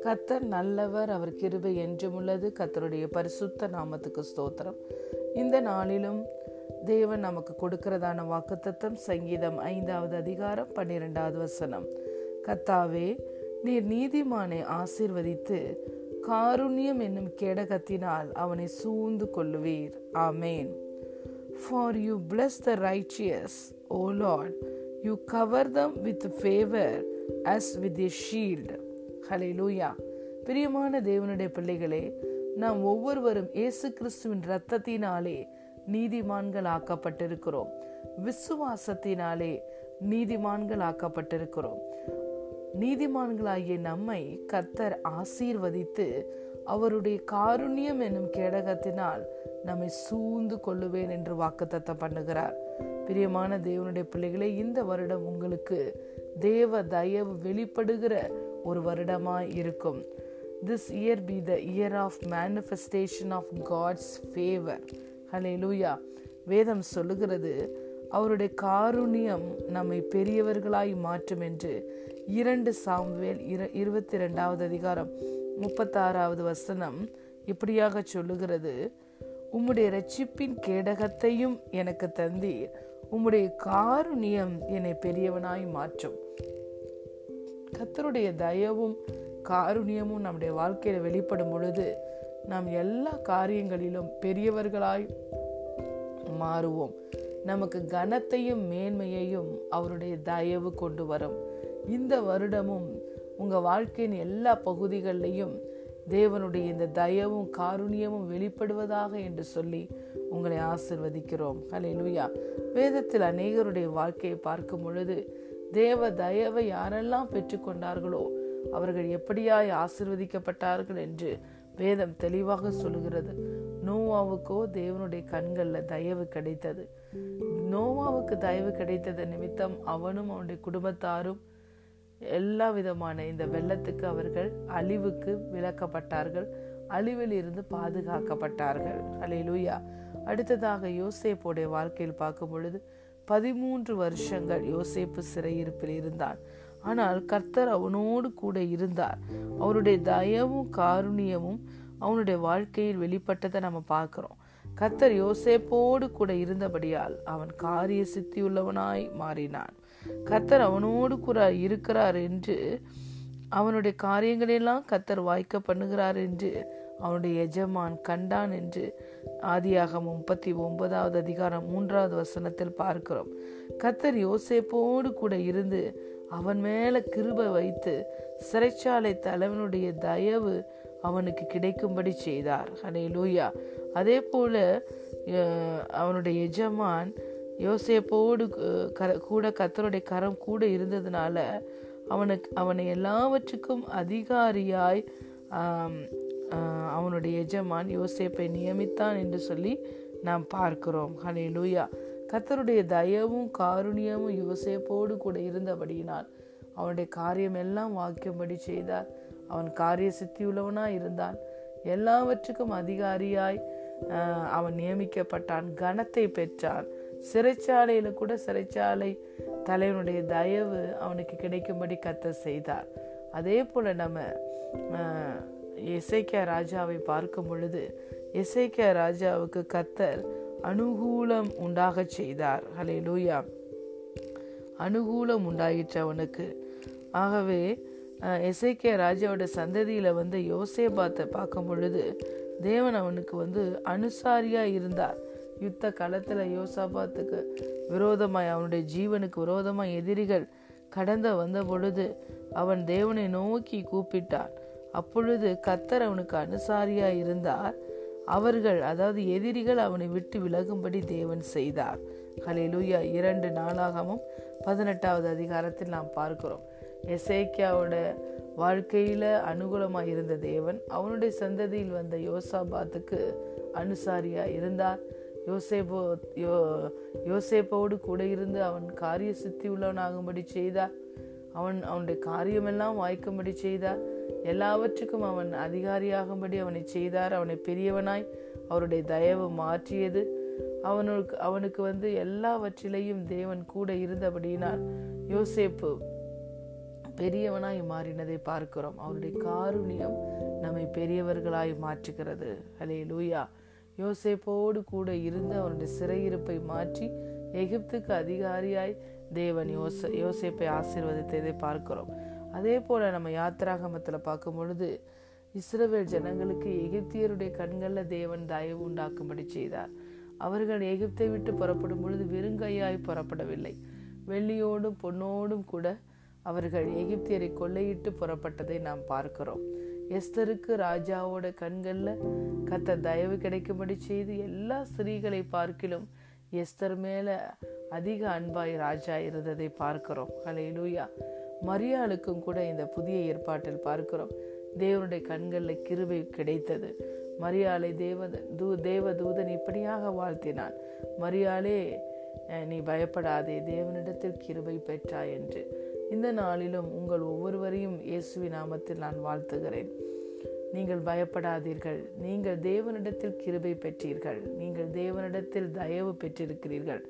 கத்தர் நல்லவர் அவர் கிருபை என்றும் உள்ளது. கத்தருடைய பரிசுத்த நாமத்துக்கு ஸ்தோத்திரம். இந்த நாளிலும் தேவன் நமக்கு கொடுக்கிறதான வாக்குத்தத்தம் சங்கீதம் ஐந்தாவது அதிகாரம் பன்னிரெண்டாவது வசனம். கத்தாவே நீர் நீதிமானை ஆசிர்வதித்து காருண்யம் என்னும் கேடகத்தினால் அவனை சூழ்ந்து கொள்ளுவீர். ஆமேன். For you bless the righteous O Lord you cover them with favour as with a shield hallelujah பிரியமான தேவனுடைய பிள்ளைகளே நாம் ஒவ்வொருவரும் இயேசு கிறிஸ்துவின் இரத்தத்தினாலே நீதிமான்கள் ஆக்கப்பட்டிருக்கிறோம் விசுவாசத்தினாலே நீதிமான்கள் ஆக்கப்பட்டிருக்கிறோம் நீதிமான்களாகிய நம்மை கத்தர் ஆசீர்வதித்து அவருடைய காருண்யம் என்னும் கேடகத்தினால் நம்மை சூழ்ந்து கொள்ளுவேன் என்று வாக்குத்தத்தம் பண்ணுகிறார். பிரியமான தேவனுடைய பிள்ளைகளே இந்த வருடம் உங்களுக்கு தேவ தயவு வெளிப்படுகிற ஒரு வருடமாய் இருக்கும். This year be the year of manifestation of God's favour hallelujah வேதம் சொல்லுகிறது அவருடைய காருண்யம் நம்மை பெரியவர்களாய் மாற்றும் என்று இரண்டு சாம்வேல் இர இருபத்தி ரெண்டாவது அதிகாரம் முப்பத்தாறாவது வசனம் இப்படியாக சொல்லுகிறது. உம்முடைய ரட்சிப்பின் கேடகத்தையும் எனக்கு தந்தீர். உம்முடைய காருணியம் என்னை பெரியவனாய் மாற்றும். கத்தருடைய தயவும் காருணியமும் நம்முடைய வாழ்க்கையில வெளிப்படும் பொழுது நாம் எல்லா காரியங்களிலும் பெரியவர்களாய் மாறுவோம். நமக்கு கனத்தையும் மேன்மையையும் அவருடைய தயவு கொண்டு வரும். இந்த வருடமும் உங்கள் வாழ்க்கையின் எல்லா பகுதிகளிலையும் தேவனுடைய இந்த தயவும் காருண்யமும் வெளிப்படுவதாக என்று சொல்லி உங்களை ஆசிர்வதிக்கிறோம். ஹலே லூயா வேதத்தில் அநேகருடைய வாழ்க்கையை பார்க்கும் பொழுது தேவ தயவை யாரெல்லாம் பெற்றுக்கொண்டார்களோ அவர்கள் எப்படியாய் ஆசிர்வதிக்கப்பட்டார்கள் என்று வேதம் தெளிவாக சொல்லுகிறது. நோவாவுக்கோ தேவனுடைய கண்களில் தயவு கிடைத்தது. நோவாவுக்கு தயவு கிடைத்தது நிமித்தம் அவனும் அவனுடைய குடும்பத்தாரும் எல்லா விதமான இந்த வெள்ளத்துக்கு அவர்கள் அழிவுக்கு விளக்கப்பட்டார்கள் அழிவில் இருந்து பாதுகாக்கப்பட்டார்கள். அலையிலூயா அடுத்ததாக யோசேப்போடைய வாழ்க்கையில் பார்க்கும் பொழுது பதிமூன்று வருஷங்கள் யோசேப்பு சிறையிருப்பில் இருந்தான். ஆனால் கர்த்தர் அவனோடு கூட இருந்தார். அவருடைய தயவும் காருணியமும் அவனுடைய வாழ்க்கையில் வெளிப்பட்டதை நம்ம பார்க்கிறோம். கர்த்தர் யோசேப்போடு கூட இருந்தபடியால் அவன் காரிய சித்தியுள்ளவனாய் மாறினான். கத்தர் அவனோடு கூட இருக்கிறார் என்று அவனுடைய காரியங்களெல்லாம் கத்தர் வாய்க்க பண்ணுகிறார் என்று அவனுடைய எஜமான் கண்டான் என்று ஆதியாக முப்பத்தி ஒன்பதாவது அதிகாரம் மூன்றாவது வசனத்தில் பார்க்கிறோம். கத்தர் யோசேப்போடு கூட இருந்து அவன் மேல கிருப வைத்து சிறைச்சாலை தலைவனுடைய தயவு அவனுக்கு கிடைக்கும்படி செய்தார். ஹனே லூயா அதே போல அவனுடைய எஜமான் யோசேப்போடு கூட கத்தருடைய கரம் கூட இருந்ததுனால அவனுக்கு அவனை எல்லாவற்றுக்கும் அதிகாரியாய் அவனுடைய எஜமான் யோசேப்பை நியமித்தான் என்று சொல்லி நாம் பார்க்கிறோம். ஹலே லூயா கத்தருடைய தயவும் காருணியமும் யோசேப்போடு கூட இருந்தபடியினால் அவனுடைய காரியம் எல்லாம் வாக்கியம்படி செய்தார். அவன் காரிய சித்தியுள்ளவனா இருந்தான். எல்லாவற்றுக்கும் அதிகாரியாய் அவன் நியமிக்கப்பட்டான். கனத்தை பெற்றான். சிறைச்சாலையில கூட சிறைச்சாலை தலைவனுடைய தயவு அவனுக்கு கிடைக்கும்படி கத்த செய்தார். அதே போல நம்ம இசைக்கிய ராஜாவை பார்க்கும் பொழுது இசைக்கிய ராஜாவுக்கு கத்தர் அனுகூலம் உண்டாக செய்தார். ஹலே லூயா அனுகூலம் உண்டாயிற்று அவனுக்கு. ஆகவே எசைக்கிய ராஜாவோட சந்ததியில வந்து யோசேபாத்தை பார்க்கும் பொழுது தேவன் அவனுக்கு வந்து அனுசாரியா இருந்தார். யுத்த களத்துல யோசாபாத்துக்கு விரோதமாய் அவனுடைய ஜீவனுக்கு விரோதமாய் எதிரிகள் கடந்த வந்த பொழுது அவன் தேவனை நோக்கி கூப்பிட்டான். அப்பொழுது கத்தர் அவனுக்கு அனுசாரியாக இருந்தார். அவர்கள் அதாவது எதிரிகள் அவனை விட்டு விலகும்படி தேவன் செய்தார். ஹலிலூயா இரண்டு நாளாகவும் பதினெட்டாவது அதிகாரத்தில் நாம் பார்க்கிறோம். எசேக்கியாவோட வாழ்க்கையில் அனுகூலமாக இருந்த தேவன் அவனுடைய சந்ததியில் வந்த யோசாபாத்துக்கு அனுசாரியாக இருந்தார். யோசேப்போ யோ யோசேப்போடு கூட இருந்து அவன் காரிய சித்தி உள்ளவனாகும்படி செய்தார் அவன் அவனுடைய காரியமெல்லாம் வாய்க்கும்படி செய்தார் எல்லாவற்றுக்கும் அவன் அதிகாரியாகும்படி அவனை செய்தார். அவனை பெரியவனாய் அவருடைய தயவு மாற்றியது. அவனுக்கு அவனுக்கு வந்து எல்லாவற்றிலையும் தேவன் கூட இருந்தபடியினால் யோசேப்பு பெரியவனாய் மாறினதை பார்க்கிறோம். அவருடைய காருண்யம் நம்மை பெரியவர்களாய் மாற்றுகிறது. ஹலே லூயா யோசேப்போடு கூட இருந்து அவனுடைய சிறையிருப்பை மாற்றி எகிப்துக்கு அதிகாரியாய் தேவன் யோச யோசேப்பை ஆசீர்வதித்ததை பார்க்கிறோம். அதே போல நம்ம யாத்திராகமத்தில் பார்க்கும் பொழுது இஸ்ரவேல் ஜனங்களுக்கு எகிப்தியருடைய கண்களில் தேவன் தயவு உண்டாக்கும்படி செய்தார். அவர்கள் எகிப்தை விட்டு புறப்படும் பொழுது வெறுங்கையாய் புறப்படவில்லை. வெள்ளியோடும் பொன்னோடும் கூட அவர்கள் எகிப்தியரை கொள்ளையிட்டு புறப்பட்டதை நாம் பார்க்கிறோம். எஸ்தருக்கு ராஜாவோட கண்களில் கத்த தயவு கிடைக்கும்படி செய்து எல்லா ஸ்திரீகளை பார்க்கிலும் எஸ்தர் மேலே அதிக அன்பாய் ராஜா இருந்ததை பார்க்கிறோம். ஹலையிலூயா மரியாளுக்கும் கூட இந்த புதிய ஏற்பாட்டில் பார்க்கிறோம். தேவனுடைய கண்களில் கிருபை கிடைத்தது. மரியாளை தேவதன் தூ தேவ தூதன் இப்படியாக வாழ்த்தினான். மரியாளே நீ பயப்படாதே தேவனிடத்தில் கிருபை பெற்றாய் என்று. இந்த நாளிலும் உங்கள் ஒவ்வொருவரையும் இயேசுவி நாமத்தில் நான் வாழ்த்துகிறேன். நீங்கள் பயப்படாதீர்கள். நீங்கள் தேவனிடத்தில் கிருபை பெற்றீர்கள். நீங்கள் தேவனிடத்தில் தயவு பெற்றிருக்கிறீர்கள்.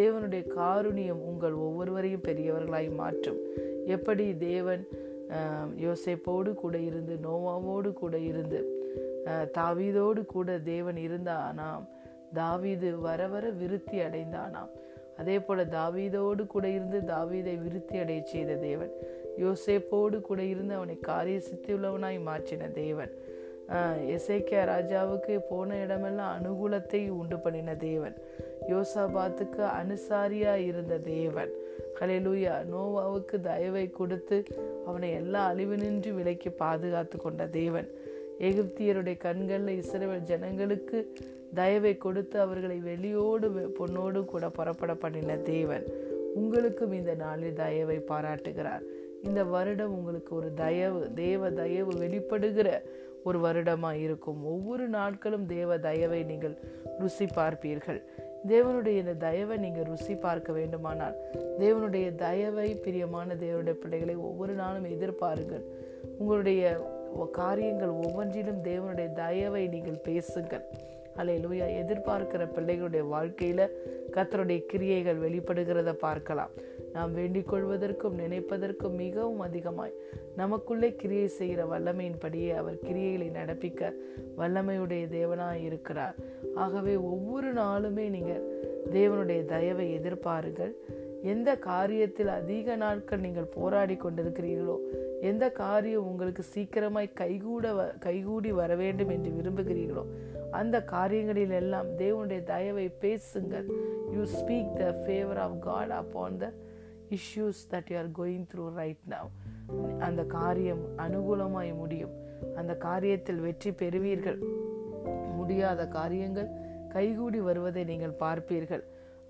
தேவனுடைய காருணியம் உங்கள் ஒவ்வொருவரையும் பெரியவர்களாய் மாற்றும். எப்படி தேவன் யோசேப்போடு கூட இருந்து நோவாவோடு கூட இருந்து தாவீதோடு கூட தேவன் இருந்தானாம் தாவீது வர வர விருத்தி அடைந்தானாம். அதே போல தாவீதோடு கூட இருந்து தாவீதை விருத்தி அடைய செய்த தேவன் யோசேப்போடு கூட இருந்து அவனை காரிய சித்தியுள்ளவனாய் மாற்றின தேவன். எசேக்கியா ராஜாவுக்கு போன இடமெல்லாம் அனுகூலத்தை உண்டு பண்ணின தேவன். யோசாபாத்துக்கு அனுசாரியா இருந்த தேவன். கலையலூயா நோவாவுக்கு தயவை கொடுத்து அவனை எல்லா அழிவு நின்று விலைக்கு பாதுகாத்து கொண்ட தேவன். எகிப்தியருடைய கண்களில் இஸ்ரேல் ஜனங்களுக்கு தயவை கொடுத்து அவர்களை வெளியோடு பொன்னோடு கூட புறப்பட பண்ணின தேவன் உங்களுக்கும் இந்த நாளில் தயவை பாராட்டுகிறார். இந்த வருடம் உங்களுக்கு ஒரு தயவு தேவ தயவு வெளிப்படுகிற ஒரு வருடமாக இருக்கும். ஒவ்வொரு நாட்களும் தேவ தயவை நீங்கள் ருசி பார்ப்பீர்கள். தேவனுடைய இந்த தயவை நீங்கள் ருசி பார்க்க வேண்டுமானால் தேவனுடைய தயவை பிரியமான தேவனுடைய பிள்ளைகளை ஒவ்வொரு நாளும் எதிர்பாருங்கள். உங்களுடைய காரியங்கள் ஒவ்வொன்றிலும் தேவனுடைய தயவை நீங்கள் பேசுங்கள். அலை லூயா எதிர்பார்க்கிற பிள்ளைகளுடைய வாழ்க்கையில கத்தருடைய கிரியைகள் வெளிப்படுகிறத பார்க்கலாம். நாம் வேண்டிக் கொள்வதற்கும் நினைப்பதற்கும் மிகவும் அதிகமாய் நமக்குள்ளே கிரியை செய்கிற வல்லமையின்படியே அவர் கிரியைகளை நடப்பிக்க வல்லமையுடைய தேவனாய் இருக்கிறார். ஆகவே ஒவ்வொரு நாளுமே நீங்கள் தேவனுடைய தயவை எதிர்பாருங்கள். எந்த காரியத்தில் அதிக நாட்கள் நீங்கள் போராடி கொண்டிருக்கிறீர்களோ எந்த காரியம் உங்களுக்கு சீக்கிரமாய் கைகூட கைகூடி வர வேண்டும் என்று விரும்புகிறீர்களோ அந்த காரியங்களில் எல்லாம் தேவனுடைய தயவை பேசுங்கள். You speak the favour of God upon the issues that you are going through right now அந்த காரியம் அனுகூலமாய் முடியும். அந்த காரியத்தில் வெற்றி பெறுவீர்கள். முடியாத காரியங்கள் கைகூடி வருவதை நீங்கள் பார்ப்பீர்கள்.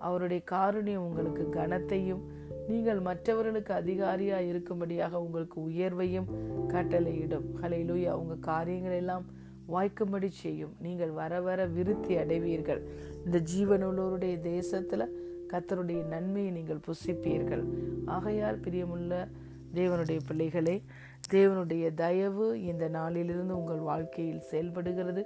அவருடைய காரணியம் உங்களுக்கு கனத்தையும் நீங்கள் மற்றவர்களுக்கு அதிகாரியாக இருக்கும்படியாக உங்களுக்கு உயர்வையும் கட்டளையிடும். ஹலையிலூயா அவங்க காரியங்கள் எல்லாம் வாய்க்கும்படி செய்யும். நீங்கள் வர வர விருத்தி அடைவீர்கள். இந்த ஜீவனுள்ளோருடைய தேசத்துல கத்தருடைய நன்மையை நீங்கள் புசிப்பீர்கள். ஆகையால் பிரியமுள்ள தேவனுடைய பிள்ளைகளே தேவனுடைய தயவு இந்த நாளிலிருந்து உங்கள் வாழ்க்கையில் செயல்படுகிறது.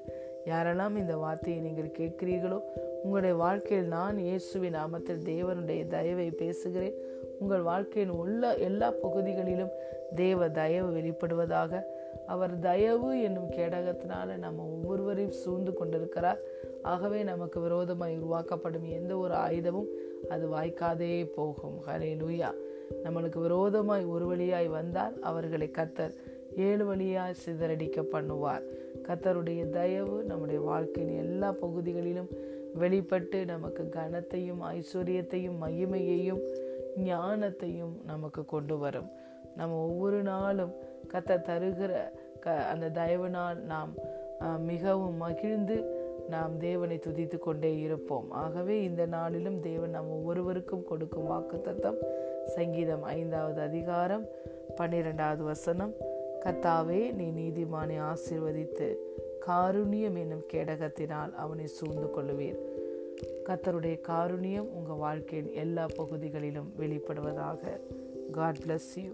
யாரெல்லாம் இந்த வார்த்தையை நீங்கள் கேட்கிறீர்களோ உங்களுடைய வாழ்க்கையில் நான் இயேசுவின் நாமத்தில் தேவனுடைய தயவை பேசுகிறேன். உங்கள் வாழ்க்கையின் உள்ள எல்லா பகுதிகளிலும் தேவ தயவு வெளிப்படுவதாக. அவர் தயவு என்னும் கேடகத்தினால நம்ம ஒவ்வொருவரையும் சூழ்ந்து கொண்டிருக்கிறார். ஆகவே நமக்கு விரோதமாய் உருவாக்கப்படும் எந்த ஒரு ஆயுதமும் அது வாய்க்காதே போகும். ஹரே லூயா நம்மளுக்கு விரோதமாய் ஒரு வழியாய் வந்தால் அவர்களை கத்தர் ஏழு வழியாய் சிதறடிக்க பண்ணுவார். கத்தருடைய தயவு நம்முடைய வாழ்க்கையின் எல்லா பகுதிகளிலும் வெளிப்பட்டு நமக்கு கனத்தையும் ஐஸ்வர்யத்தையும் மகிமையையும் ஞானத்தையும் நமக்கு கொண்டு வரும். நம்ம ஒவ்வொரு நாளும் கத்த தருகிற க அந்த தயவுனால் நாம் மிகவும் மகிழ்ந்து நாம் தேவனை துதித்து கொண்டே இருப்போம். ஆகவே இந்த நாளிலும் தேவன் நம் ஒவ்வொருவருக்கும் கொடுக்கும் வாக்குத்தத்தம் சங்கீதம் ஐந்தாவது அதிகாரம் பன்னிரெண்டாவது வசனம் கத்தாவே நீ நீதிமானை ஆசிர்வதித்து காருண்யம் என்னும் கேடகத்தினால் அவனை சூழ்ந்து கொள்ளுவீர். கத்தருடைய காருண்யம் உங்கள் வாழ்க்கையின் எல்லா பகுதிகளிலும் வெளிப்படுவதாக. God bless you